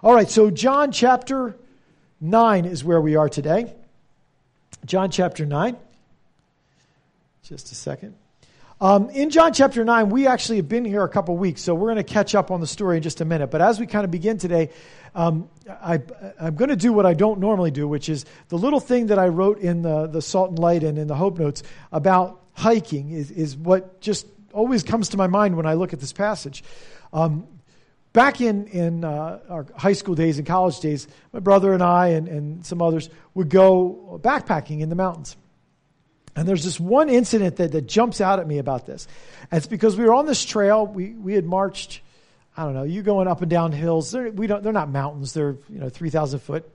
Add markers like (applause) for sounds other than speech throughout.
All right, so John chapter 9 is where we are today. John chapter 9. Just a second. Um, in John chapter 9, we actually have been here a couple weeks, so we're going to catch up on the story in just a minute. But as we kind of begin today, um, I, am going to do what I don't normally do, which is the little thing that I wrote in the, the Salt and Light and in the Hope Notes about hiking is, is what just always comes to my mind when I look at this passage. Um, back in, in uh, our high school days and college days, my brother and I and, and some others would go backpacking in the mountains. And there's this one incident that, that jumps out at me about this. And it's because we were on this trail. We, we had marched, I don't know, you going up and down hills. They're, we don't, they're not mountains. They're, you know, 3,000 foot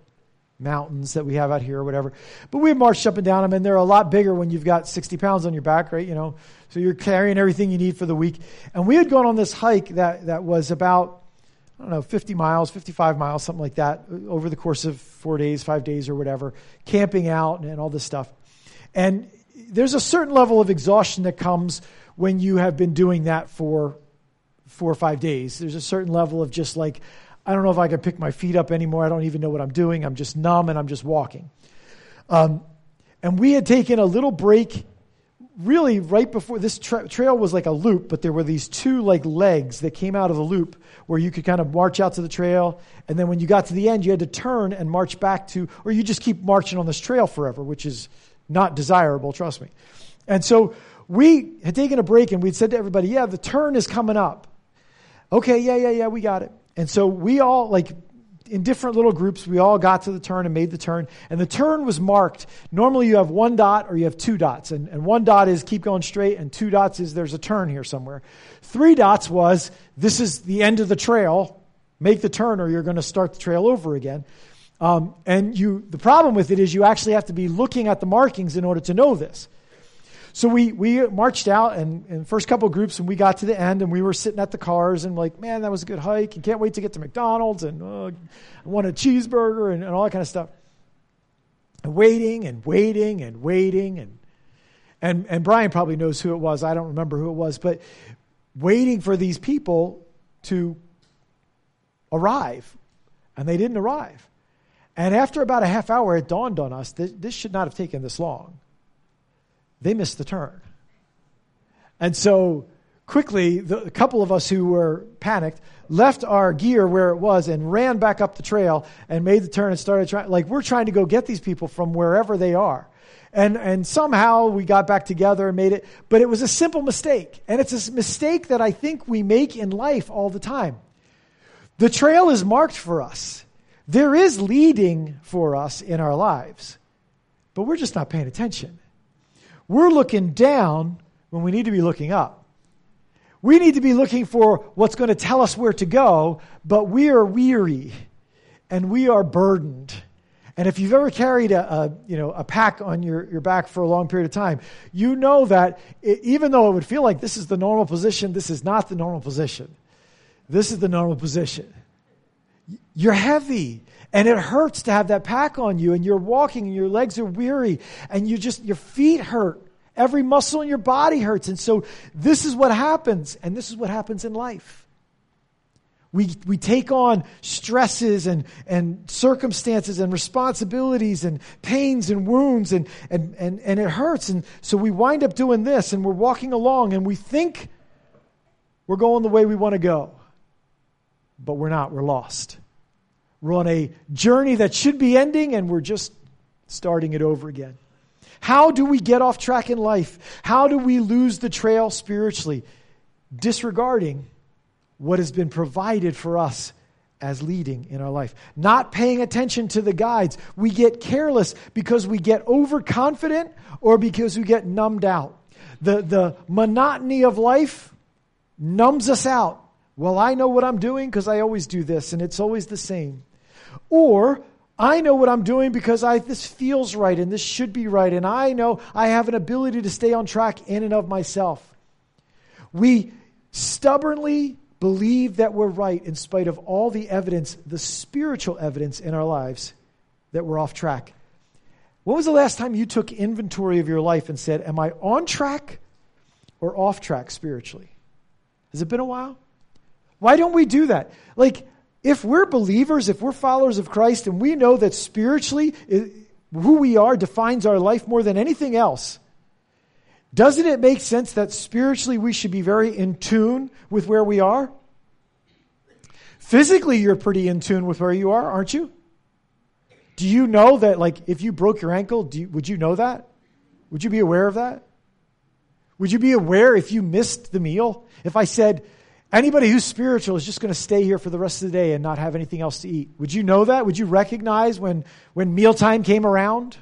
mountains that we have out here or whatever. But we marched up and down them, and they're a lot bigger when you've got 60 pounds on your back, right? You know, so you're carrying everything you need for the week. And we had gone on this hike that, that was about, I don't know, 50 miles, 55 miles, something like that, over the course of four days, five days, or whatever, camping out and, and all this stuff. And there's a certain level of exhaustion that comes when you have been doing that for four or five days. There's a certain level of just like, I don't know if I can pick my feet up anymore. I don't even know what I'm doing. I'm just numb and I'm just walking. Um, and we had taken a little break really right before this tra- trail was like a loop, but there were these two like legs that came out of the loop where you could kind of march out to the trail. And then when you got to the end, you had to turn and march back to, or you just keep marching on this trail forever, which is not desirable, trust me. And so we had taken a break and we'd said to everybody, yeah, the turn is coming up. Okay, yeah, yeah, yeah, we got it. And so we all, like, in different little groups, we all got to the turn and made the turn. And the turn was marked. Normally you have one dot or you have two dots. And, and one dot is keep going straight, and two dots is there's a turn here somewhere. Three dots was this is the end of the trail. Make the turn or you're going to start the trail over again. Um, and you, the problem with it is you actually have to be looking at the markings in order to know this. So we, we marched out and the first couple groups and we got to the end and we were sitting at the cars and like, man, that was a good hike and can't wait to get to McDonald's and uh, I want a cheeseburger and, and all that kind of stuff. And waiting and waiting and waiting and, and, and Brian probably knows who it was. I don't remember who it was, but waiting for these people to arrive and they didn't arrive. And after about a half hour, it dawned on us that this should not have taken this long they missed the turn. And so quickly, the, a couple of us who were panicked left our gear where it was and ran back up the trail and made the turn and started trying. Like, we're trying to go get these people from wherever they are. And, and somehow we got back together and made it. But it was a simple mistake. And it's a mistake that I think we make in life all the time. The trail is marked for us, there is leading for us in our lives, but we're just not paying attention. We're looking down when we need to be looking up. We need to be looking for what's going to tell us where to go, but we are weary and we are burdened. And if you've ever carried a, a, you know, a pack on your, your back for a long period of time, you know that it, even though it would feel like this is the normal position, this is not the normal position. This is the normal position. You're heavy and it hurts to have that pack on you and you're walking and your legs are weary and you just your feet hurt. Every muscle in your body hurts. And so this is what happens and this is what happens in life. We, we take on stresses and, and circumstances and responsibilities and pains and wounds and, and, and, and it hurts. And so we wind up doing this and we're walking along and we think we're going the way we want to go. But we're not. We're lost we're on a journey that should be ending, and we're just starting it over again. How do we get off track in life? How do we lose the trail spiritually? Disregarding what has been provided for us as leading in our life. Not paying attention to the guides. We get careless because we get overconfident or because we get numbed out. The, the monotony of life numbs us out. Well, I know what I'm doing because I always do this, and it's always the same. Or I know what I'm doing because I, this feels right and this should be right, and I know I have an ability to stay on track in and of myself. We stubbornly believe that we're right in spite of all the evidence, the spiritual evidence in our lives that we're off track. When was the last time you took inventory of your life and said, Am I on track or off track spiritually? Has it been a while? Why don't we do that? Like, if we're believers, if we're followers of Christ, and we know that spiritually who we are defines our life more than anything else, doesn't it make sense that spiritually we should be very in tune with where we are? Physically, you're pretty in tune with where you are, aren't you? Do you know that, like, if you broke your ankle, you, would you know that? Would you be aware of that? Would you be aware if you missed the meal? If I said, anybody who's spiritual is just going to stay here for the rest of the day and not have anything else to eat, would you know that? Would you recognize when, when mealtime came around?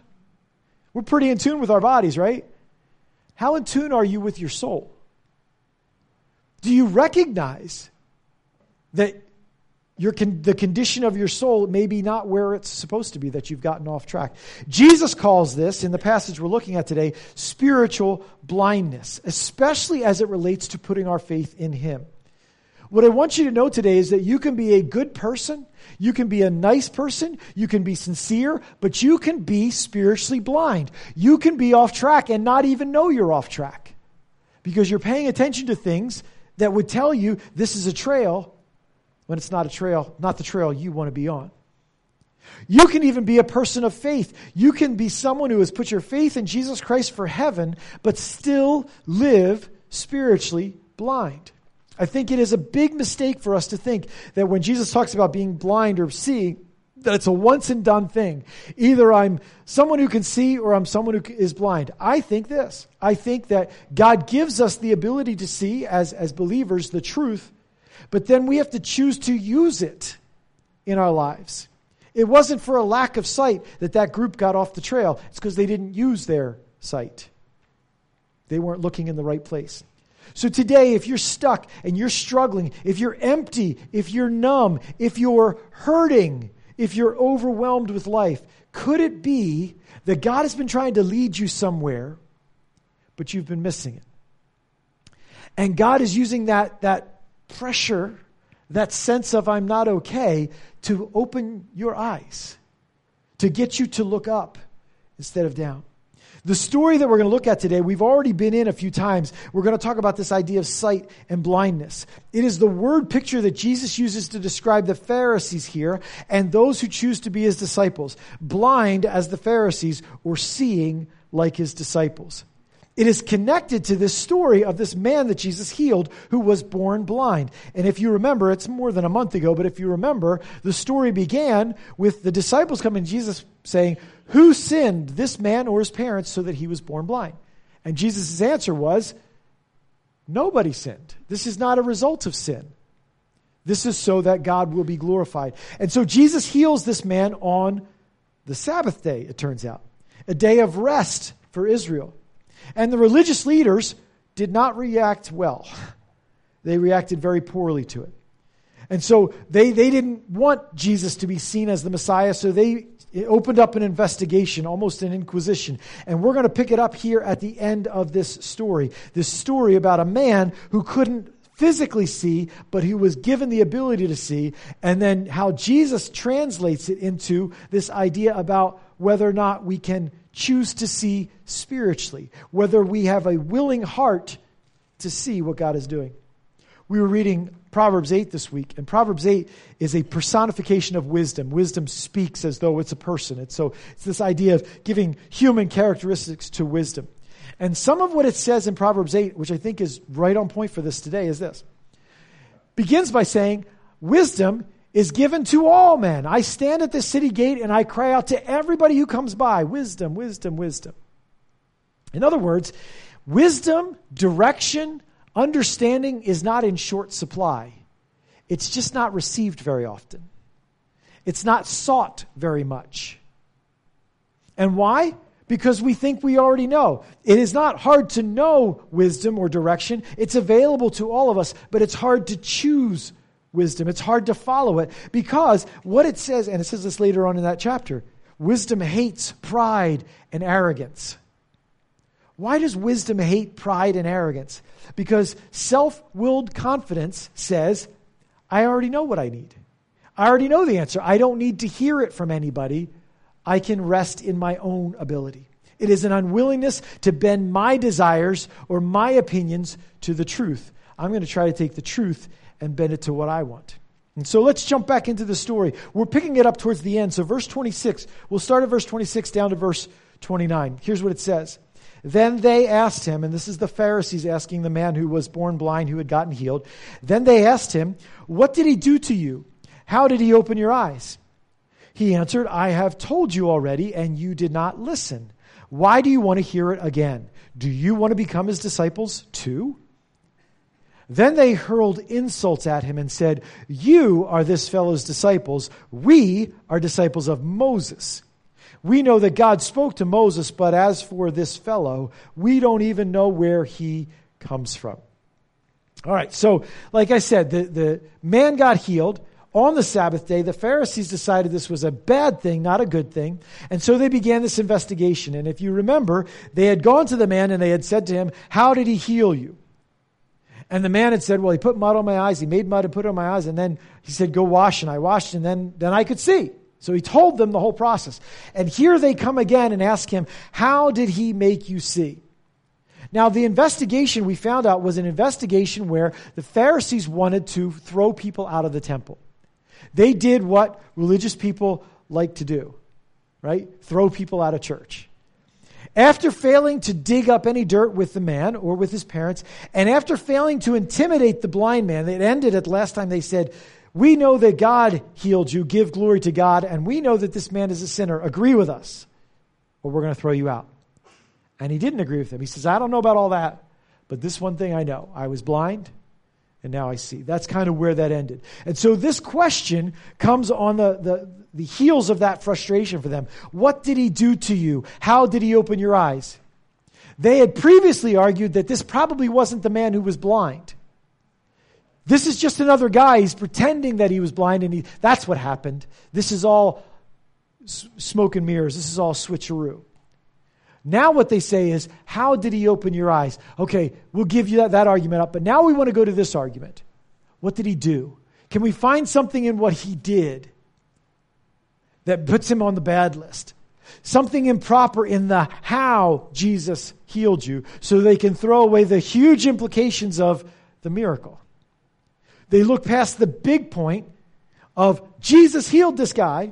We're pretty in tune with our bodies, right? How in tune are you with your soul? Do you recognize that your con- the condition of your soul may be not where it's supposed to be, that you've gotten off track. Jesus calls this, in the passage we're looking at today, spiritual blindness, especially as it relates to putting our faith in Him. What I want you to know today is that you can be a good person, you can be a nice person, you can be sincere, but you can be spiritually blind. You can be off track and not even know you're off track because you're paying attention to things that would tell you this is a trail when it's not a trail, not the trail you want to be on. You can even be a person of faith. You can be someone who has put your faith in Jesus Christ for heaven, but still live spiritually blind. I think it is a big mistake for us to think that when Jesus talks about being blind or seeing, that it's a once and done thing. Either I'm someone who can see or I'm someone who is blind. I think this. I think that God gives us the ability to see as, as believers the truth but then we have to choose to use it in our lives. It wasn't for a lack of sight that that group got off the trail. It's because they didn't use their sight. They weren't looking in the right place. So today, if you're stuck and you're struggling, if you're empty, if you're numb, if you're hurting, if you're overwhelmed with life, could it be that God has been trying to lead you somewhere, but you've been missing it? And God is using that, that pressure, that sense of I'm not okay, to open your eyes, to get you to look up instead of down. The story that we're going to look at today, we've already been in a few times. We're going to talk about this idea of sight and blindness. It is the word picture that Jesus uses to describe the Pharisees here and those who choose to be his disciples. Blind as the Pharisees or seeing like his disciples. It is connected to this story of this man that Jesus healed who was born blind. And if you remember, it's more than a month ago, but if you remember, the story began with the disciples coming to Jesus saying, Who sinned, this man or his parents, so that he was born blind? And Jesus' answer was, Nobody sinned. This is not a result of sin. This is so that God will be glorified. And so Jesus heals this man on the Sabbath day, it turns out, a day of rest for Israel. And the religious leaders did not react well. (laughs) They reacted very poorly to it. And so they, they didn't want Jesus to be seen as the Messiah, so they opened up an investigation, almost an inquisition. And we're going to pick it up here at the end of this story. This story about a man who couldn't physically see, but who was given the ability to see, and then how Jesus translates it into this idea about whether or not we can choose to see spiritually, whether we have a willing heart to see what God is doing. We were reading Proverbs 8 this week, and Proverbs 8 is a personification of wisdom. Wisdom speaks as though it's a person. So it's this idea of giving human characteristics to wisdom. And some of what it says in Proverbs 8, which I think is right on point for this today, is this. Begins by saying, wisdom is given to all men. I stand at the city gate and I cry out to everybody who comes by wisdom, wisdom, wisdom. In other words, wisdom, direction, understanding is not in short supply. It's just not received very often. It's not sought very much. And why? Because we think we already know. It is not hard to know wisdom or direction. It's available to all of us, but it's hard to choose wisdom. It's hard to follow it because what it says, and it says this later on in that chapter wisdom hates pride and arrogance. Why does wisdom hate pride and arrogance? Because self willed confidence says, I already know what I need. I already know the answer. I don't need to hear it from anybody. I can rest in my own ability. It is an unwillingness to bend my desires or my opinions to the truth. I'm going to try to take the truth and bend it to what I want. And so let's jump back into the story. We're picking it up towards the end. So, verse 26, we'll start at verse 26 down to verse 29. Here's what it says. Then they asked him, and this is the Pharisees asking the man who was born blind who had gotten healed. Then they asked him, What did he do to you? How did he open your eyes? He answered, I have told you already, and you did not listen. Why do you want to hear it again? Do you want to become his disciples too? Then they hurled insults at him and said, You are this fellow's disciples. We are disciples of Moses. We know that God spoke to Moses, but as for this fellow, we don't even know where he comes from. All right, so like I said, the, the man got healed on the Sabbath day. The Pharisees decided this was a bad thing, not a good thing. And so they began this investigation. And if you remember, they had gone to the man and they had said to him, How did he heal you? And the man had said, Well, he put mud on my eyes. He made mud and put it on my eyes. And then he said, Go wash. And I washed, and then, then I could see. So he told them the whole process. And here they come again and ask him, How did he make you see? Now, the investigation we found out was an investigation where the Pharisees wanted to throw people out of the temple. They did what religious people like to do, right? Throw people out of church. After failing to dig up any dirt with the man or with his parents, and after failing to intimidate the blind man, it ended at the last time they said, We know that God healed you, give glory to God, and we know that this man is a sinner. Agree with us, or we're going to throw you out. And he didn't agree with them. He says, I don't know about all that, but this one thing I know I was blind, and now I see. That's kind of where that ended. And so this question comes on the, the, the heels of that frustration for them. What did he do to you? How did he open your eyes? They had previously argued that this probably wasn't the man who was blind. This is just another guy. He's pretending that he was blind, and he, that's what happened. This is all smoke and mirrors. This is all switcheroo. Now, what they say is, How did he open your eyes? Okay, we'll give you that, that argument up, but now we want to go to this argument. What did he do? Can we find something in what he did that puts him on the bad list? Something improper in the how Jesus healed you so they can throw away the huge implications of the miracle. They look past the big point of Jesus healed this guy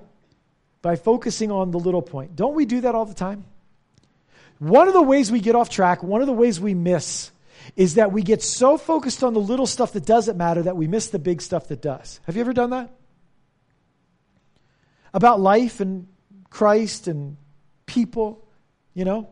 by focusing on the little point. Don't we do that all the time? One of the ways we get off track, one of the ways we miss, is that we get so focused on the little stuff that doesn't matter that we miss the big stuff that does. Have you ever done that? About life and Christ and people, you know?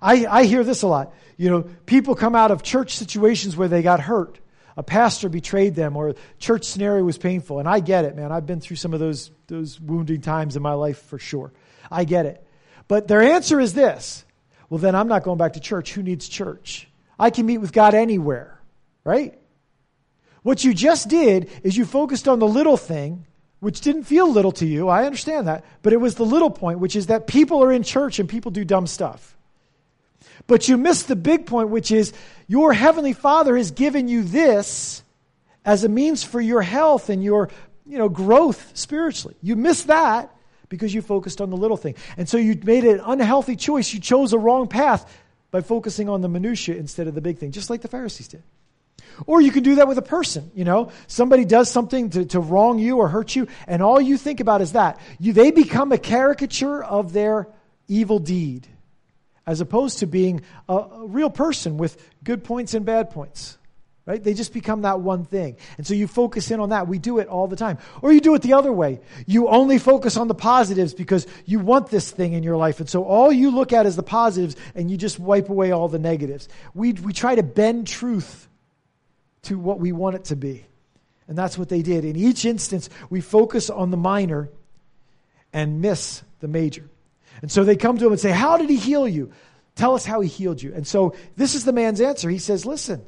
I, I hear this a lot. You know, people come out of church situations where they got hurt. A pastor betrayed them or church scenario was painful. And I get it, man. I've been through some of those, those wounding times in my life for sure. I get it. But their answer is this well, then I'm not going back to church. Who needs church? I can meet with God anywhere, right? What you just did is you focused on the little thing, which didn't feel little to you. I understand that. But it was the little point, which is that people are in church and people do dumb stuff. But you missed the big point, which is your Heavenly Father has given you this as a means for your health and your you know, growth spiritually. You missed that because you focused on the little thing. And so you made an unhealthy choice. You chose a wrong path by focusing on the minutia instead of the big thing, just like the Pharisees did. Or you can do that with a person, you know. Somebody does something to, to wrong you or hurt you, and all you think about is that. You, they become a caricature of their evil deed, as opposed to being a, a real person with good points and bad points right? They just become that one thing. And so you focus in on that. We do it all the time. Or you do it the other way. You only focus on the positives because you want this thing in your life. And so all you look at is the positives and you just wipe away all the negatives. We, we try to bend truth to what we want it to be. And that's what they did. In each instance, we focus on the minor and miss the major. And so they come to him and say, How did he heal you? Tell us how he healed you. And so this is the man's answer. He says, Listen,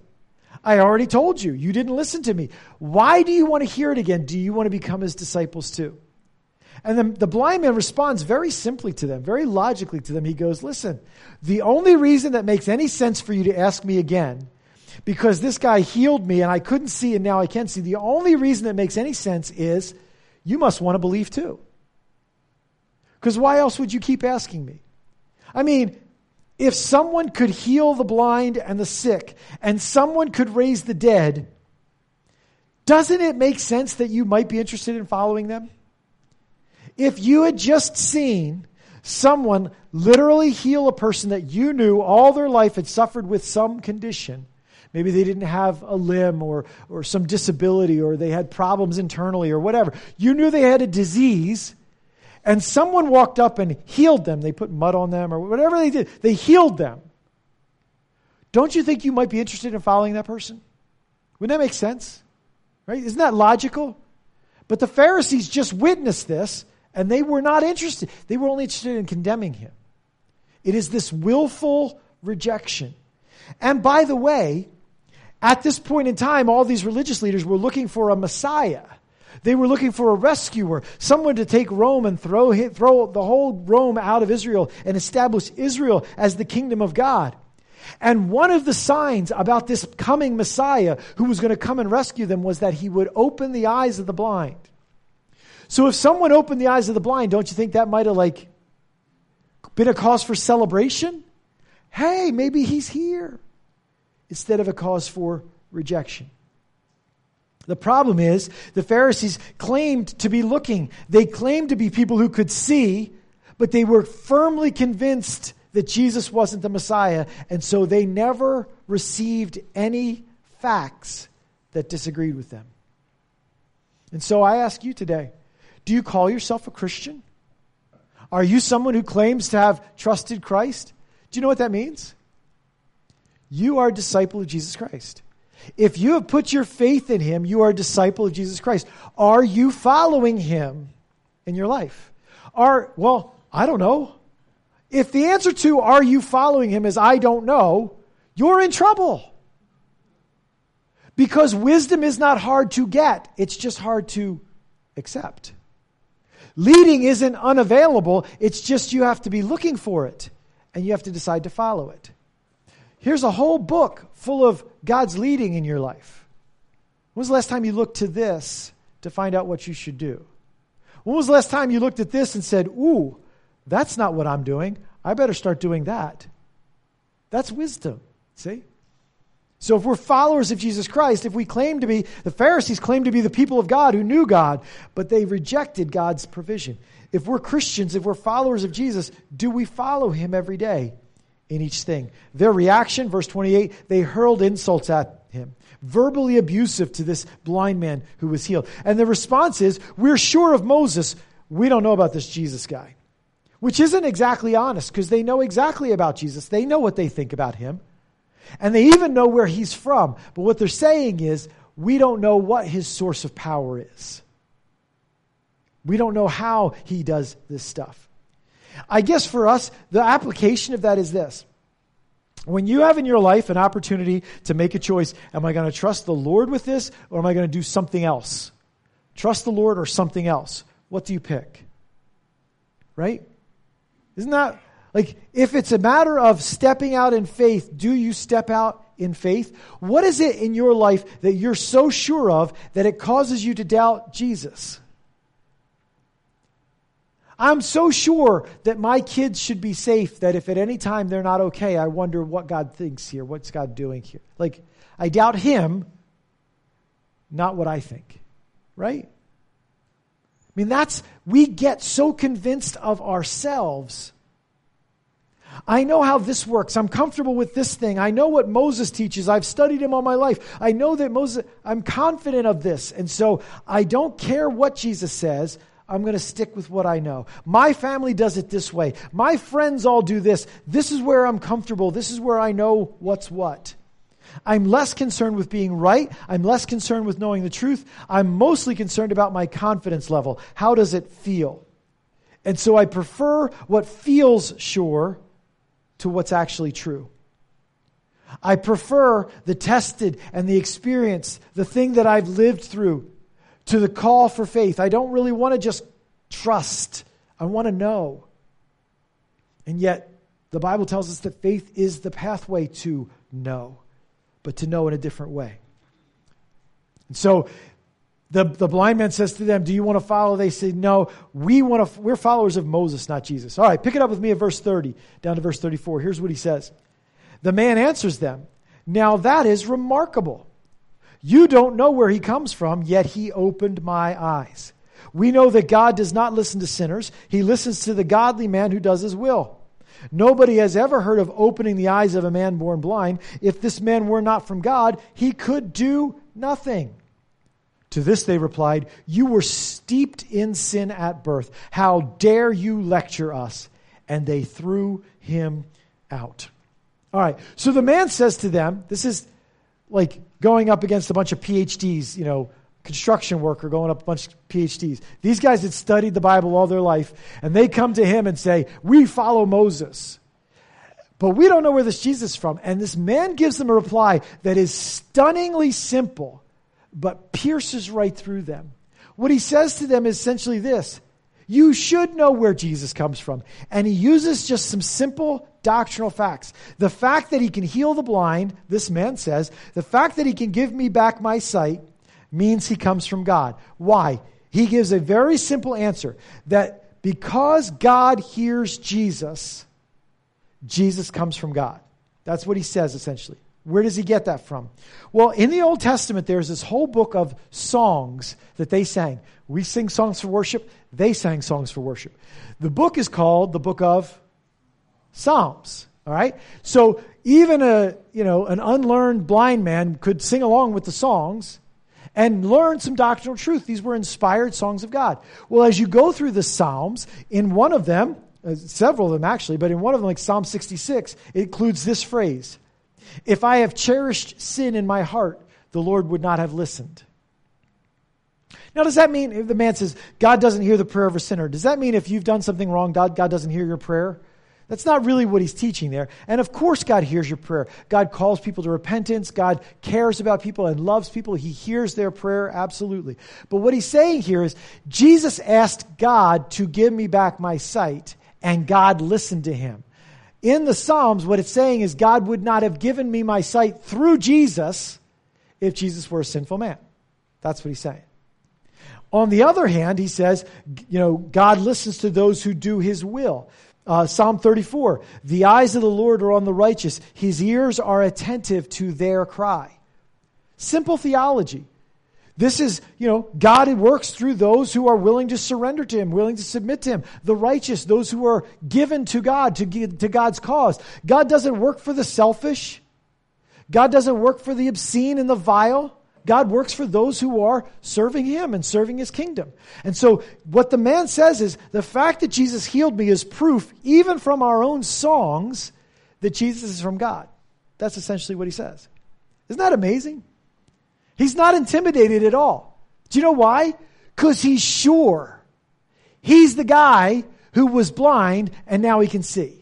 I already told you. You didn't listen to me. Why do you want to hear it again? Do you want to become his disciples too? And then the blind man responds very simply to them, very logically to them. He goes, Listen, the only reason that makes any sense for you to ask me again, because this guy healed me and I couldn't see and now I can see, the only reason that makes any sense is you must want to believe too. Because why else would you keep asking me? I mean, if someone could heal the blind and the sick, and someone could raise the dead, doesn't it make sense that you might be interested in following them? If you had just seen someone literally heal a person that you knew all their life had suffered with some condition, maybe they didn't have a limb or, or some disability or they had problems internally or whatever, you knew they had a disease and someone walked up and healed them. They put mud on them or whatever they did, they healed them. Don't you think you might be interested in following that person? Wouldn't that make sense? Right? Isn't that logical? But the Pharisees just witnessed this and they were not interested. They were only interested in condemning him. It is this willful rejection. And by the way, at this point in time, all these religious leaders were looking for a Messiah. They were looking for a rescuer, someone to take Rome and throw, throw the whole Rome out of Israel and establish Israel as the kingdom of God. And one of the signs about this coming Messiah who was going to come and rescue them was that he would open the eyes of the blind. So if someone opened the eyes of the blind, don't you think that might have like been a cause for celebration? Hey, maybe he's here. Instead of a cause for rejection. The problem is the Pharisees claimed to be looking. They claimed to be people who could see, but they were firmly convinced that Jesus wasn't the Messiah, and so they never received any facts that disagreed with them. And so I ask you today do you call yourself a Christian? Are you someone who claims to have trusted Christ? Do you know what that means? You are a disciple of Jesus Christ. If you have put your faith in him, you are a disciple of Jesus Christ. Are you following him in your life? Are, well, I don't know. If the answer to are you following him is I don't know, you're in trouble. Because wisdom is not hard to get, it's just hard to accept. Leading isn't unavailable, it's just you have to be looking for it and you have to decide to follow it. Here's a whole book full of God's leading in your life. When was the last time you looked to this to find out what you should do? When was the last time you looked at this and said, Ooh, that's not what I'm doing. I better start doing that. That's wisdom. See? So if we're followers of Jesus Christ, if we claim to be, the Pharisees claim to be the people of God who knew God, but they rejected God's provision. If we're Christians, if we're followers of Jesus, do we follow him every day in each thing? Their reaction, verse 28, they hurled insults at him, verbally abusive to this blind man who was healed. And the response is, we're sure of Moses. We don't know about this Jesus guy which isn't exactly honest because they know exactly about Jesus. They know what they think about him. And they even know where he's from. But what they're saying is, we don't know what his source of power is. We don't know how he does this stuff. I guess for us, the application of that is this. When you have in your life an opportunity to make a choice, am I going to trust the Lord with this or am I going to do something else? Trust the Lord or something else. What do you pick? Right? Isn't that like if it's a matter of stepping out in faith, do you step out in faith? What is it in your life that you're so sure of that it causes you to doubt Jesus? I'm so sure that my kids should be safe that if at any time they're not okay, I wonder what God thinks here. What's God doing here? Like, I doubt Him, not what I think. Right? I mean, that's, we get so convinced of ourselves. I know how this works. I'm comfortable with this thing. I know what Moses teaches. I've studied him all my life. I know that Moses, I'm confident of this. And so I don't care what Jesus says. I'm going to stick with what I know. My family does it this way. My friends all do this. This is where I'm comfortable. This is where I know what's what. I'm less concerned with being right. I'm less concerned with knowing the truth. I'm mostly concerned about my confidence level. How does it feel? And so I prefer what feels sure to what's actually true. I prefer the tested and the experience, the thing that I've lived through, to the call for faith. I don't really want to just trust, I want to know. And yet, the Bible tells us that faith is the pathway to know but to know in a different way. And so the, the blind man says to them, Do you want to follow? They say, No, we want to, we're followers of Moses, not Jesus. All right, pick it up with me at verse 30, down to verse 34. Here's what he says The man answers them, Now that is remarkable. You don't know where he comes from, yet he opened my eyes. We know that God does not listen to sinners, he listens to the godly man who does his will. Nobody has ever heard of opening the eyes of a man born blind. If this man were not from God, he could do nothing. To this they replied, You were steeped in sin at birth. How dare you lecture us? And they threw him out. All right, so the man says to them, This is like going up against a bunch of PhDs, you know, construction worker going up a bunch of PhDs. These guys had studied the Bible all their life, and they come to him and say, We follow Moses. But we don't know where this Jesus is from. And this man gives them a reply that is stunningly simple, but pierces right through them. What he says to them is essentially this You should know where Jesus comes from. And he uses just some simple doctrinal facts. The fact that he can heal the blind, this man says, the fact that he can give me back my sight, means he comes from God. Why? He gives a very simple answer that because God hears Jesus, Jesus comes from God. That's what he says essentially. Where does he get that from? Well, in the Old Testament, there's this whole book of songs that they sang. We sing songs for worship, they sang songs for worship. The book is called the book of Psalms. All right? So even a you know an unlearned blind man could sing along with the songs and learn some doctrinal truth. These were inspired songs of God. Well, as you go through the Psalms, in one of them, uh, several of them actually, but in one of them, like Psalm 66, it includes this phrase If I have cherished sin in my heart, the Lord would not have listened. Now, does that mean, if the man says, God doesn't hear the prayer of a sinner, does that mean if you've done something wrong, God, God doesn't hear your prayer? That's not really what he's teaching there. And of course, God hears your prayer. God calls people to repentance. God cares about people and loves people. He hears their prayer, absolutely. But what he's saying here is Jesus asked God to give me back my sight, and God listened to him. In the Psalms, what it's saying is God would not have given me my sight through Jesus if Jesus were a sinful man. That's what he's saying. On the other hand, he says, you know, God listens to those who do his will. Uh, Psalm 34 The eyes of the Lord are on the righteous, his ears are attentive to their cry. Simple theology. This is, you know, God works through those who are willing to surrender to Him, willing to submit to Him. The righteous, those who are given to God, to, give, to God's cause. God doesn't work for the selfish. God doesn't work for the obscene and the vile. God works for those who are serving Him and serving His kingdom. And so, what the man says is the fact that Jesus healed me is proof, even from our own songs, that Jesus is from God. That's essentially what he says. Isn't that amazing? He's not intimidated at all. Do you know why? Because he's sure. He's the guy who was blind and now he can see.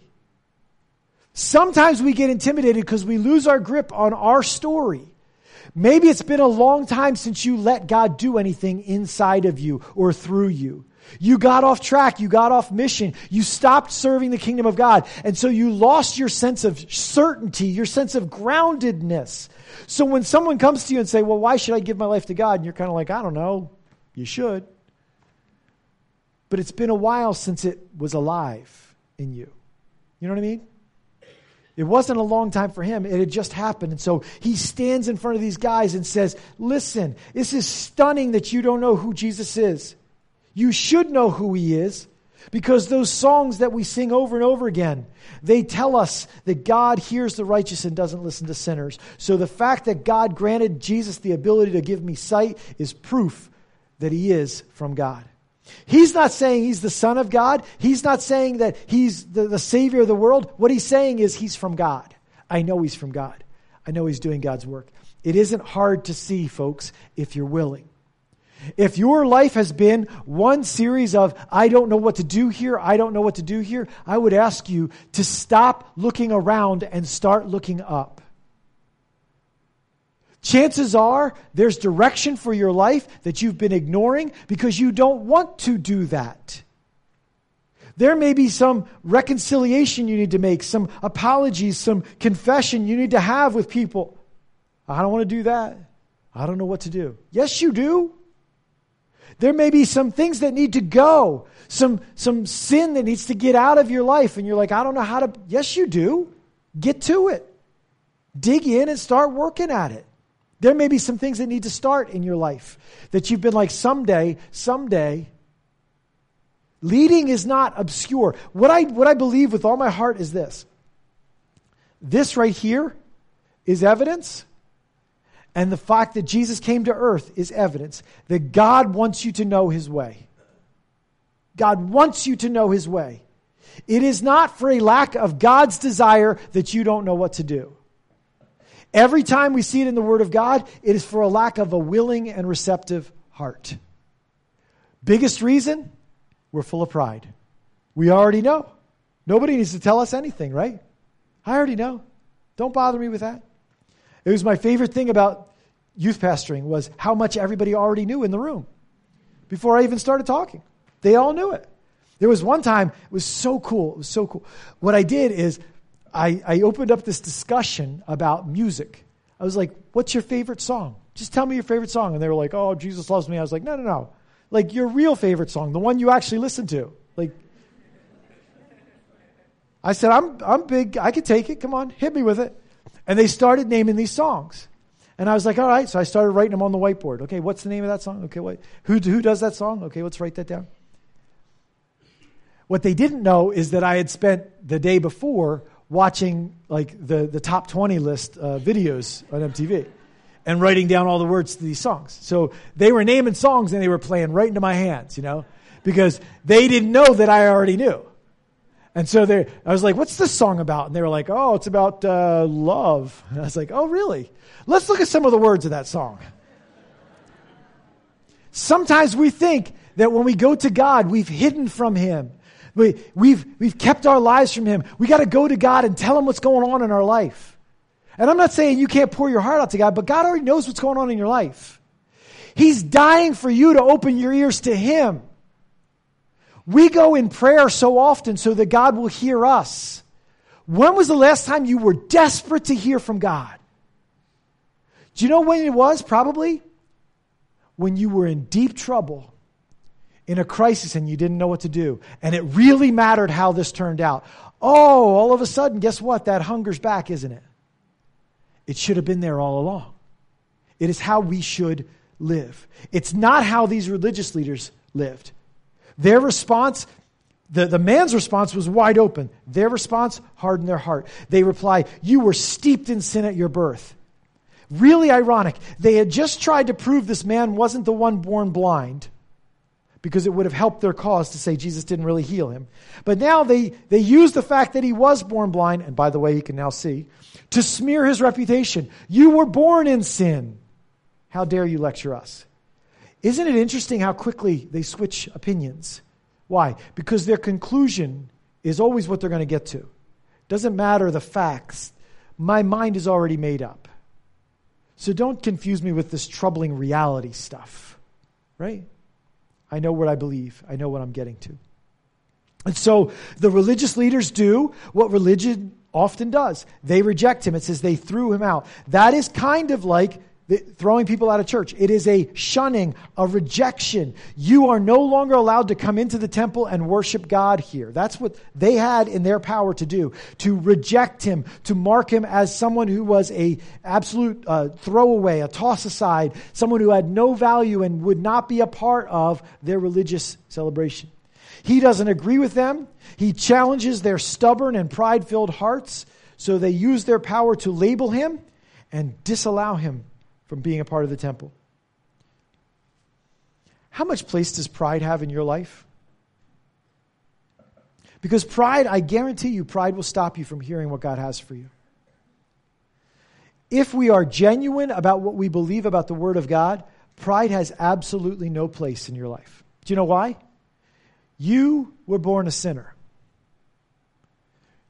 Sometimes we get intimidated because we lose our grip on our story Maybe it's been a long time since you let God do anything inside of you or through you. You got off track. You got off mission. You stopped serving the kingdom of God. And so you lost your sense of certainty, your sense of groundedness. So when someone comes to you and say, well, why should I give my life to God? And you're kind of like, I don't know. You should. But it's been a while since it was alive in you. You know what I mean? It wasn't a long time for him. It had just happened. And so he stands in front of these guys and says, Listen, this is stunning that you don't know who Jesus is. You should know who he is because those songs that we sing over and over again, they tell us that God hears the righteous and doesn't listen to sinners. So the fact that God granted Jesus the ability to give me sight is proof that he is from God. He's not saying he's the Son of God. He's not saying that he's the, the Savior of the world. What he's saying is he's from God. I know he's from God. I know he's doing God's work. It isn't hard to see, folks, if you're willing. If your life has been one series of, I don't know what to do here, I don't know what to do here, I would ask you to stop looking around and start looking up. Chances are there's direction for your life that you've been ignoring because you don't want to do that. There may be some reconciliation you need to make, some apologies, some confession you need to have with people. I don't want to do that. I don't know what to do. Yes, you do. There may be some things that need to go, some, some sin that needs to get out of your life, and you're like, I don't know how to. Yes, you do. Get to it. Dig in and start working at it. There may be some things that need to start in your life that you've been like, someday, someday. Leading is not obscure. What I, what I believe with all my heart is this this right here is evidence, and the fact that Jesus came to earth is evidence that God wants you to know his way. God wants you to know his way. It is not for a lack of God's desire that you don't know what to do. Every time we see it in the Word of God, it is for a lack of a willing and receptive heart. Biggest reason? We're full of pride. We already know. Nobody needs to tell us anything, right? I already know. Don't bother me with that. It was my favorite thing about youth pastoring was how much everybody already knew in the room before I even started talking. They all knew it. There was one time, it was so cool. It was so cool. What I did is I, I opened up this discussion about music. I was like, What's your favorite song? Just tell me your favorite song. And they were like, Oh, Jesus loves me. I was like, No, no, no. Like your real favorite song, the one you actually listen to. Like, I said, I'm, I'm big. I could take it. Come on, hit me with it. And they started naming these songs. And I was like, all right. So I started writing them on the whiteboard. Okay, what's the name of that song? Okay, what, who, who does that song? Okay, let's write that down. What they didn't know is that I had spent the day before watching like the, the top 20 list uh, videos on MTV and writing down all the words to these songs. So they were naming songs and they were playing right into my hands, you know, because they didn't know that I already knew. And so they, I was like, what's this song about? And they were like, oh, it's about uh, love. (laughs) And I was like, oh, really? Let's look at some of the words of that song. Sometimes we think that when we go to God, we've hidden from Him we, we've, we've kept our lives from Him. We got to go to God and tell Him what's going on in our life. And I'm not saying you can't pour your heart out to God, but God already knows what's going on in your life. He's dying for you to open your ears to Him. We go in prayer so often so that God will hear us. When was the last time you were desperate to hear from God? Do you know when it was? Probably when you were in deep trouble in a crisis and you didn't know what to do. And it really mattered how this turned out. Oh, all of a sudden, guess what? That hunger's back, isn't it? It should have been there all along. It is how we should live. It's not how these religious leaders lived. Their response, the, the man's response was wide open. Their response hardened their heart. They reply, You were steeped in sin at your birth. Really ironic. They had just tried to prove this man wasn't the one born blind because it would have helped their cause to say Jesus didn't really heal him. But now they, they use the fact that he was born blind, and by the way, he can now see, to smear his reputation. You were born in sin. How dare you lecture us? Isn't it interesting how quickly they switch opinions? Why? Because their conclusion is always what they're going to get to. Doesn't matter the facts. My mind is already made up. So don't confuse me with this troubling reality stuff, right? I know what I believe. I know what I'm getting to. And so the religious leaders do what religion often does. They reject him. It says they threw him out. That is kind of like throwing people out of church. It is a shunning, a rejection. You are no longer allowed to come into the temple and worship God here. That's what they had in their power to do, to reject him, to mark him as someone who was a absolute uh, throwaway, a toss aside, someone who had no value and would not be a part of their religious celebration. He doesn't agree with them. He challenges their stubborn and pride filled hearts, so they use their power to label him and disallow him from being a part of the temple. How much place does pride have in your life? Because pride, I guarantee you, pride will stop you from hearing what God has for you. If we are genuine about what we believe about the Word of God, pride has absolutely no place in your life. Do you know why? You were born a sinner.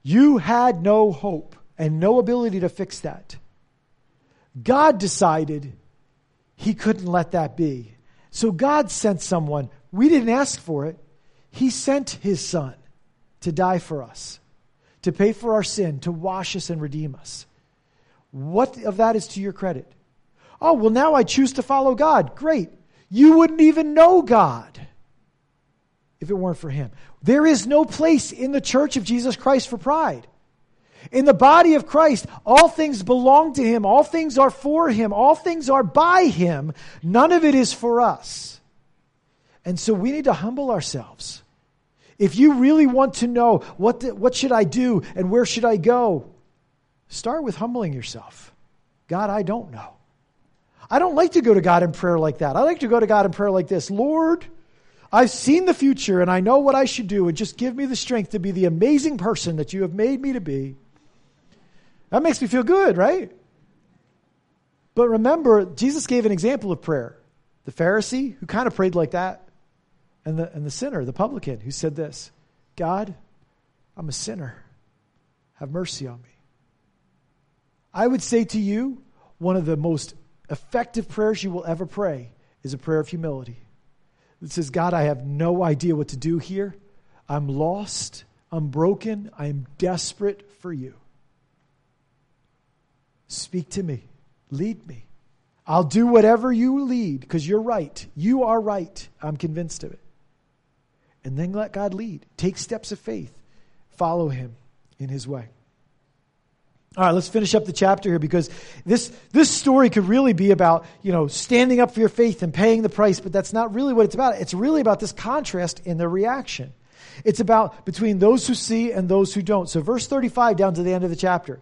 You had no hope and no ability to fix that. God decided he couldn't let that be. So God sent someone. We didn't ask for it. He sent his son to die for us, to pay for our sin, to wash us and redeem us. What of that is to your credit? Oh, well, now I choose to follow God. Great. You wouldn't even know God if it weren't for him. There is no place in the church of Jesus Christ for pride. In the body of Christ, all things belong to Him. All things are for Him. All things are by Him. None of it is for us. And so we need to humble ourselves. If you really want to know what, the, what should I do and where should I go, start with humbling yourself. God, I don't know. I don't like to go to God in prayer like that. I like to go to God in prayer like this Lord, I've seen the future and I know what I should do, and just give me the strength to be the amazing person that you have made me to be. That makes me feel good, right? But remember, Jesus gave an example of prayer. The Pharisee, who kind of prayed like that, and the, and the sinner, the publican, who said this God, I'm a sinner. Have mercy on me. I would say to you, one of the most effective prayers you will ever pray is a prayer of humility. It says, God, I have no idea what to do here. I'm lost. I'm broken. I am desperate for you. Speak to me. Lead me. I'll do whatever you lead because you're right. You are right. I'm convinced of it. And then let God lead. Take steps of faith. Follow him in his way. All right, let's finish up the chapter here because this, this story could really be about, you know, standing up for your faith and paying the price, but that's not really what it's about. It's really about this contrast in the reaction. It's about between those who see and those who don't. So verse 35 down to the end of the chapter.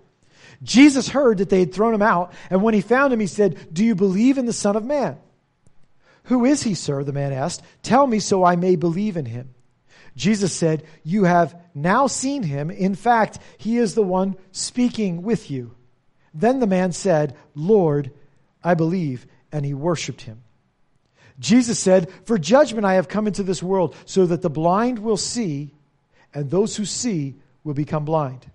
Jesus heard that they had thrown him out, and when he found him, he said, Do you believe in the Son of Man? Who is he, sir? The man asked. Tell me so I may believe in him. Jesus said, You have now seen him. In fact, he is the one speaking with you. Then the man said, Lord, I believe, and he worshiped him. Jesus said, For judgment I have come into this world, so that the blind will see, and those who see will become blind.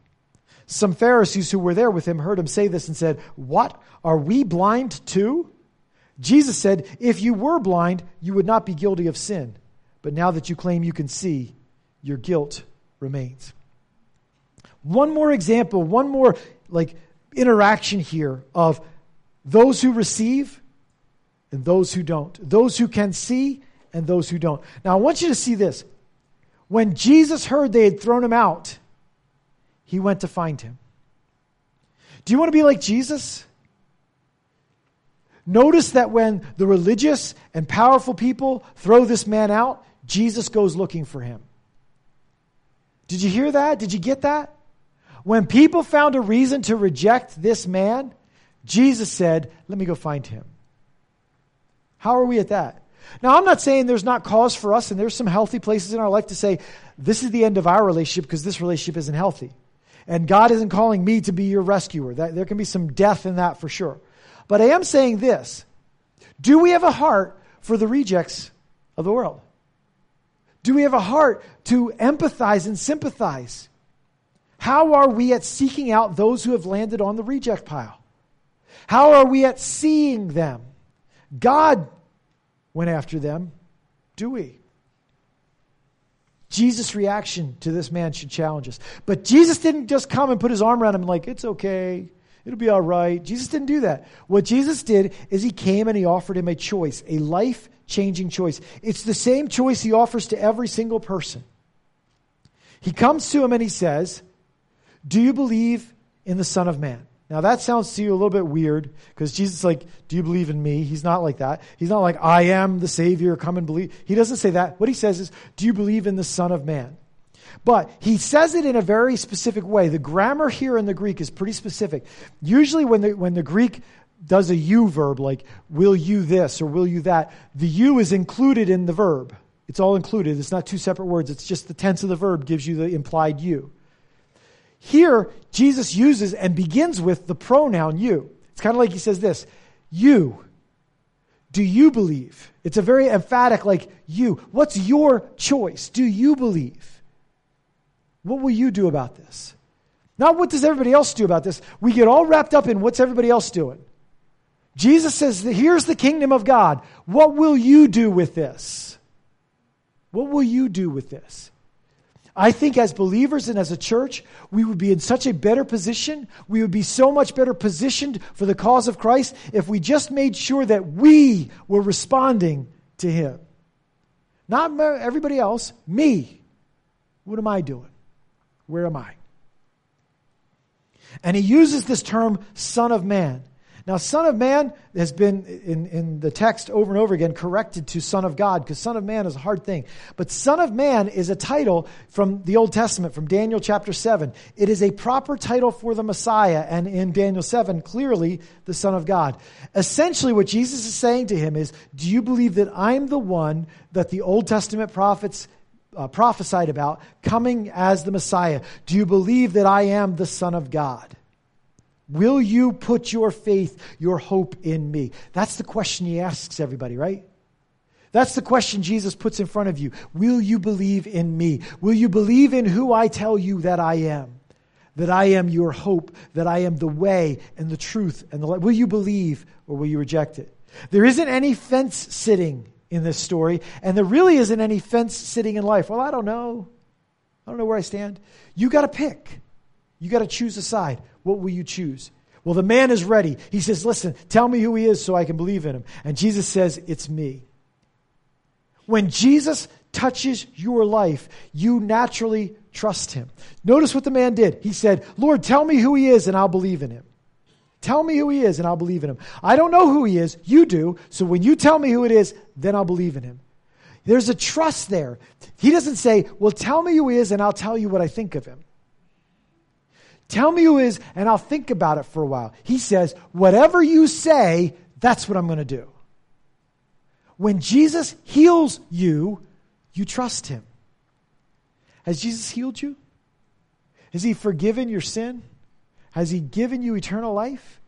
Some Pharisees who were there with him heard him say this and said, What? Are we blind too? Jesus said, If you were blind, you would not be guilty of sin. But now that you claim you can see, your guilt remains. One more example, one more like interaction here of those who receive and those who don't. Those who can see and those who don't. Now I want you to see this. When Jesus heard they had thrown him out, he went to find him. Do you want to be like Jesus? Notice that when the religious and powerful people throw this man out, Jesus goes looking for him. Did you hear that? Did you get that? When people found a reason to reject this man, Jesus said, Let me go find him. How are we at that? Now, I'm not saying there's not cause for us, and there's some healthy places in our life to say, This is the end of our relationship because this relationship isn't healthy. And God isn't calling me to be your rescuer. That, there can be some death in that for sure. But I am saying this Do we have a heart for the rejects of the world? Do we have a heart to empathize and sympathize? How are we at seeking out those who have landed on the reject pile? How are we at seeing them? God went after them. Do we? Jesus' reaction to this man should challenge us. But Jesus didn't just come and put his arm around him and like, it's okay, it'll be all right. Jesus didn't do that. What Jesus did is he came and he offered him a choice, a life changing choice. It's the same choice he offers to every single person. He comes to him and he says, Do you believe in the Son of Man? Now that sounds to you a little bit weird because Jesus is like, Do you believe in me? He's not like that. He's not like, I am the Savior, come and believe. He doesn't say that. What he says is, Do you believe in the Son of Man? But he says it in a very specific way. The grammar here in the Greek is pretty specific. Usually when the, when the Greek does a you verb, like will you this or will you that, the you is included in the verb. It's all included. It's not two separate words. It's just the tense of the verb gives you the implied you. Here, Jesus uses and begins with the pronoun you. It's kind of like he says this You. Do you believe? It's a very emphatic, like, you. What's your choice? Do you believe? What will you do about this? Not what does everybody else do about this. We get all wrapped up in what's everybody else doing. Jesus says, Here's the kingdom of God. What will you do with this? What will you do with this? I think as believers and as a church, we would be in such a better position. We would be so much better positioned for the cause of Christ if we just made sure that we were responding to Him. Not everybody else, me. What am I doing? Where am I? And he uses this term, Son of Man. Now, Son of Man has been in, in the text over and over again corrected to Son of God because Son of Man is a hard thing. But Son of Man is a title from the Old Testament, from Daniel chapter 7. It is a proper title for the Messiah, and in Daniel 7, clearly the Son of God. Essentially, what Jesus is saying to him is Do you believe that I'm the one that the Old Testament prophets uh, prophesied about coming as the Messiah? Do you believe that I am the Son of God? Will you put your faith, your hope in me? That's the question he asks everybody, right? That's the question Jesus puts in front of you. Will you believe in me? Will you believe in who I tell you that I am? That I am your hope, that I am the way and the truth and the light. Will you believe or will you reject it? There isn't any fence sitting in this story, and there really isn't any fence sitting in life. Well, I don't know. I don't know where I stand. You got to pick. You got to choose a side. What will you choose? Well, the man is ready. He says, Listen, tell me who he is so I can believe in him. And Jesus says, It's me. When Jesus touches your life, you naturally trust him. Notice what the man did. He said, Lord, tell me who he is and I'll believe in him. Tell me who he is and I'll believe in him. I don't know who he is. You do. So when you tell me who it is, then I'll believe in him. There's a trust there. He doesn't say, Well, tell me who he is and I'll tell you what I think of him. Tell me who is, and I'll think about it for a while. He says, Whatever you say, that's what I'm going to do. When Jesus heals you, you trust him. Has Jesus healed you? Has he forgiven your sin? Has he given you eternal life?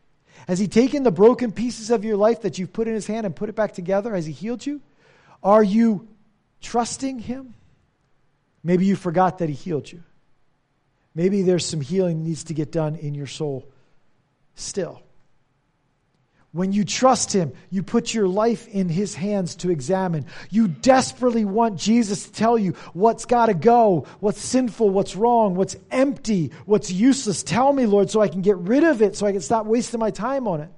Has he taken the broken pieces of your life that you've put in his hand and put it back together? Has he healed you? Are you trusting him? Maybe you forgot that he healed you. Maybe there's some healing needs to get done in your soul still. When you trust Him, you put your life in His hands to examine. You desperately want Jesus to tell you what's got to go, what's sinful, what's wrong, what's empty, what's useless. Tell me, Lord, so I can get rid of it, so I can stop wasting my time on it.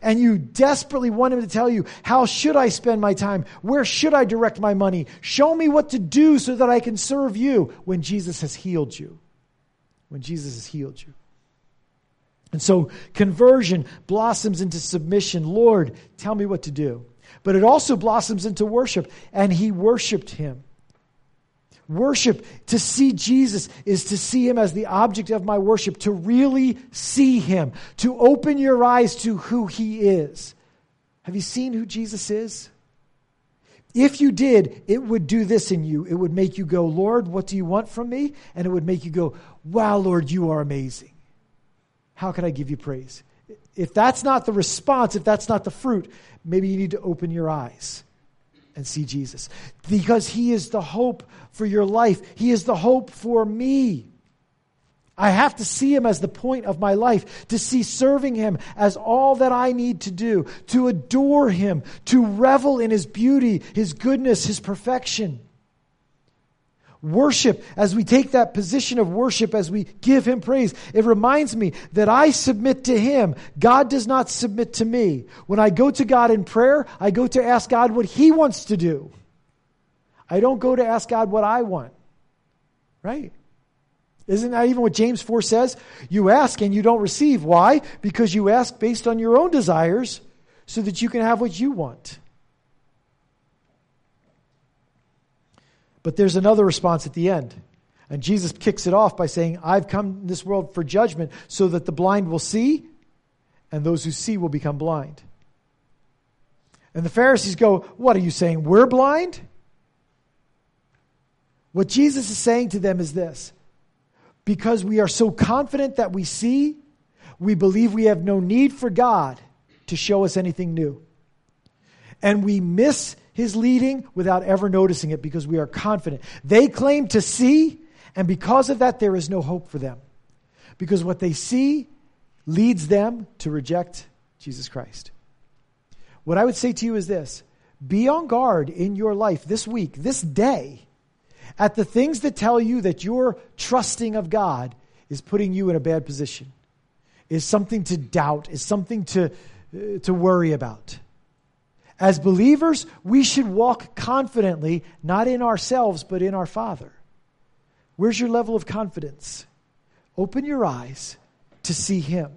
And you desperately want Him to tell you, how should I spend my time? Where should I direct my money? Show me what to do so that I can serve you when Jesus has healed you when Jesus has healed you. And so conversion blossoms into submission. Lord, tell me what to do. But it also blossoms into worship, and he worshiped him. Worship, to see Jesus, is to see him as the object of my worship, to really see him, to open your eyes to who he is. Have you seen who Jesus is? If you did, it would do this in you. It would make you go, Lord, what do you want from me? And it would make you go, wow, Lord, you are amazing. How can I give you praise? If that's not the response, if that's not the fruit, maybe you need to open your eyes and see Jesus. Because he is the hope for your life, he is the hope for me. I have to see him as the point of my life, to see serving him as all that I need to do, to adore him, to revel in his beauty, his goodness, his perfection. Worship, as we take that position of worship, as we give him praise, it reminds me that I submit to him. God does not submit to me. When I go to God in prayer, I go to ask God what he wants to do. I don't go to ask God what I want. Right? Isn't that even what James 4 says? You ask and you don't receive. Why? Because you ask based on your own desires so that you can have what you want. But there's another response at the end. And Jesus kicks it off by saying, I've come this world for judgment so that the blind will see and those who see will become blind. And the Pharisees go, What are you saying? We're blind? What Jesus is saying to them is this because we are so confident that we see, we believe we have no need for God to show us anything new. And we miss his leading without ever noticing it because we are confident. They claim to see, and because of that, there is no hope for them. Because what they see leads them to reject Jesus Christ. What I would say to you is this be on guard in your life this week, this day at the things that tell you that your trusting of God is putting you in a bad position, is something to doubt, is something to, uh, to worry about. As believers, we should walk confidently, not in ourselves, but in our Father. Where's your level of confidence? Open your eyes to see him.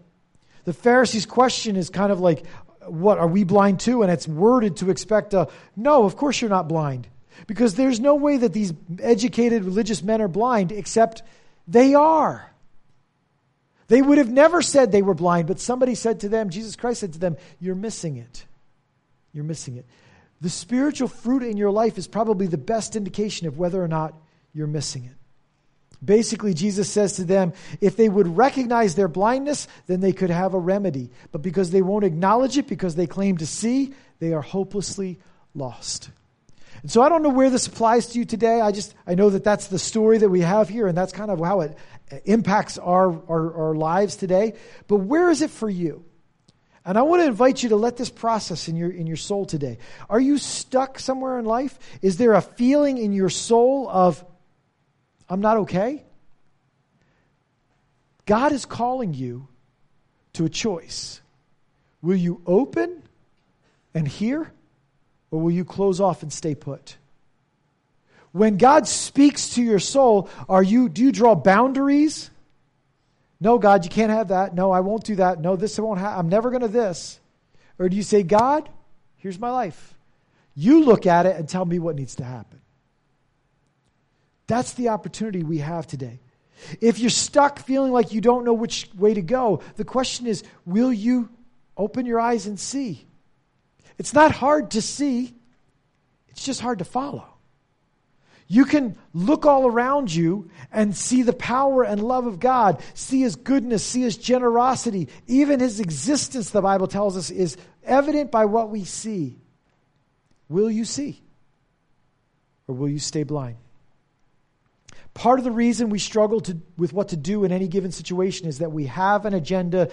The Pharisees' question is kind of like, what, are we blind too? And it's worded to expect a, no, of course you're not blind. Because there's no way that these educated religious men are blind, except they are. They would have never said they were blind, but somebody said to them, Jesus Christ said to them, You're missing it. You're missing it. The spiritual fruit in your life is probably the best indication of whether or not you're missing it. Basically, Jesus says to them, if they would recognize their blindness, then they could have a remedy. But because they won't acknowledge it, because they claim to see, they are hopelessly lost. And so I don't know where this applies to you today. I just I know that that's the story that we have here, and that's kind of how it impacts our, our, our lives today. But where is it for you? And I want to invite you to let this process in your, in your soul today. Are you stuck somewhere in life? Is there a feeling in your soul of, I'm not okay? God is calling you to a choice. Will you open and hear, or will you close off and stay put? When God speaks to your soul, are you do you draw boundaries? No, God, you can't have that. No, I won't do that. No, this won't happen. I'm never going to this. Or do you say, God, here's my life. You look at it and tell me what needs to happen. That's the opportunity we have today. If you're stuck feeling like you don't know which way to go, the question is will you open your eyes and see? It's not hard to see, it's just hard to follow. You can look all around you and see the power and love of God, see His goodness, see His generosity. Even His existence, the Bible tells us, is evident by what we see. Will you see? Or will you stay blind? Part of the reason we struggle to, with what to do in any given situation is that we have an agenda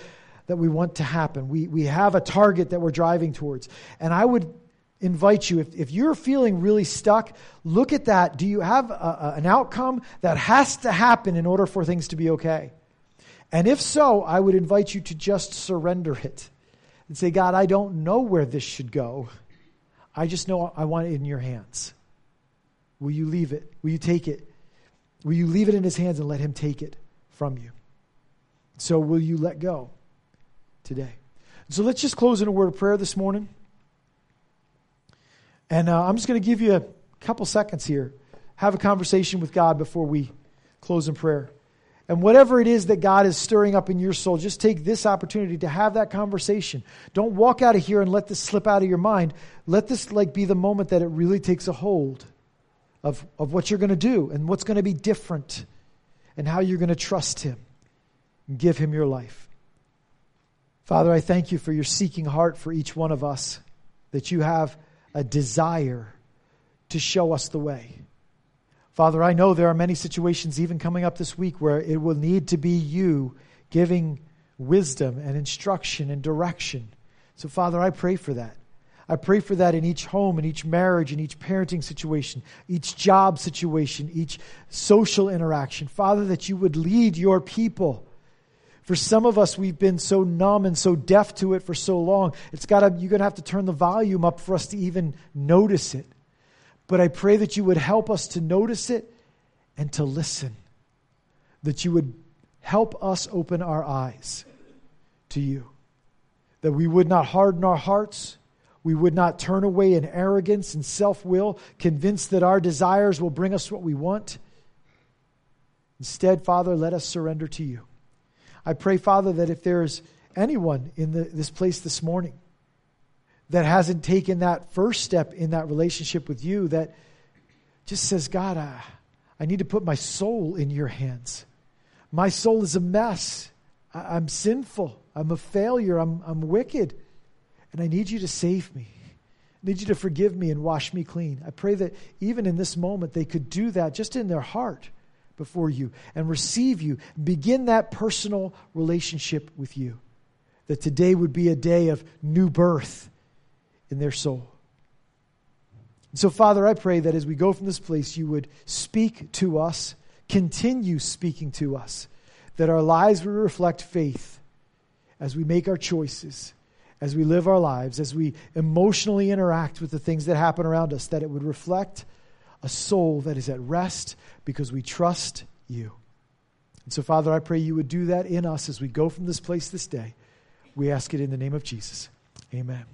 that we want to happen. We, we have a target that we're driving towards. And I would invite you, if, if you're feeling really stuck, look at that. Do you have a, a, an outcome that has to happen in order for things to be okay? And if so, I would invite you to just surrender it and say, God, I don't know where this should go. I just know I want it in your hands. Will you leave it? Will you take it? Will you leave it in his hands and let him take it from you? So, will you let go today? So, let's just close in a word of prayer this morning. And uh, I'm just going to give you a couple seconds here. Have a conversation with God before we close in prayer. And whatever it is that God is stirring up in your soul, just take this opportunity to have that conversation. Don't walk out of here and let this slip out of your mind. Let this like be the moment that it really takes a hold of, of what you're going to do and what's going to be different and how you're going to trust Him and give Him your life. Father, I thank you for your seeking heart for each one of us, that you have a desire to show us the way. Father, I know there are many situations, even coming up this week, where it will need to be you giving wisdom and instruction and direction. So, Father, I pray for that. I pray for that in each home, in each marriage, in each parenting situation, each job situation, each social interaction. Father, that you would lead your people for some of us, we've been so numb and so deaf to it for so long. It's got to, you're going to have to turn the volume up for us to even notice it. But I pray that you would help us to notice it and to listen. That you would help us open our eyes to you. That we would not harden our hearts. We would not turn away in arrogance and self will, convinced that our desires will bring us what we want. Instead, Father, let us surrender to you. I pray, Father, that if there's anyone in the, this place this morning that hasn't taken that first step in that relationship with you, that just says, God, I, I need to put my soul in your hands. My soul is a mess. I, I'm sinful. I'm a failure. I'm, I'm wicked. And I need you to save me. I need you to forgive me and wash me clean. I pray that even in this moment, they could do that just in their heart before you and receive you. Begin that personal relationship with you. That today would be a day of new birth in their soul. And so, Father, I pray that as we go from this place, you would speak to us, continue speaking to us, that our lives would reflect faith as we make our choices, as we live our lives, as we emotionally interact with the things that happen around us, that it would reflect a soul that is at rest because we trust you. And so, Father, I pray you would do that in us as we go from this place this day. We ask it in the name of Jesus. Amen.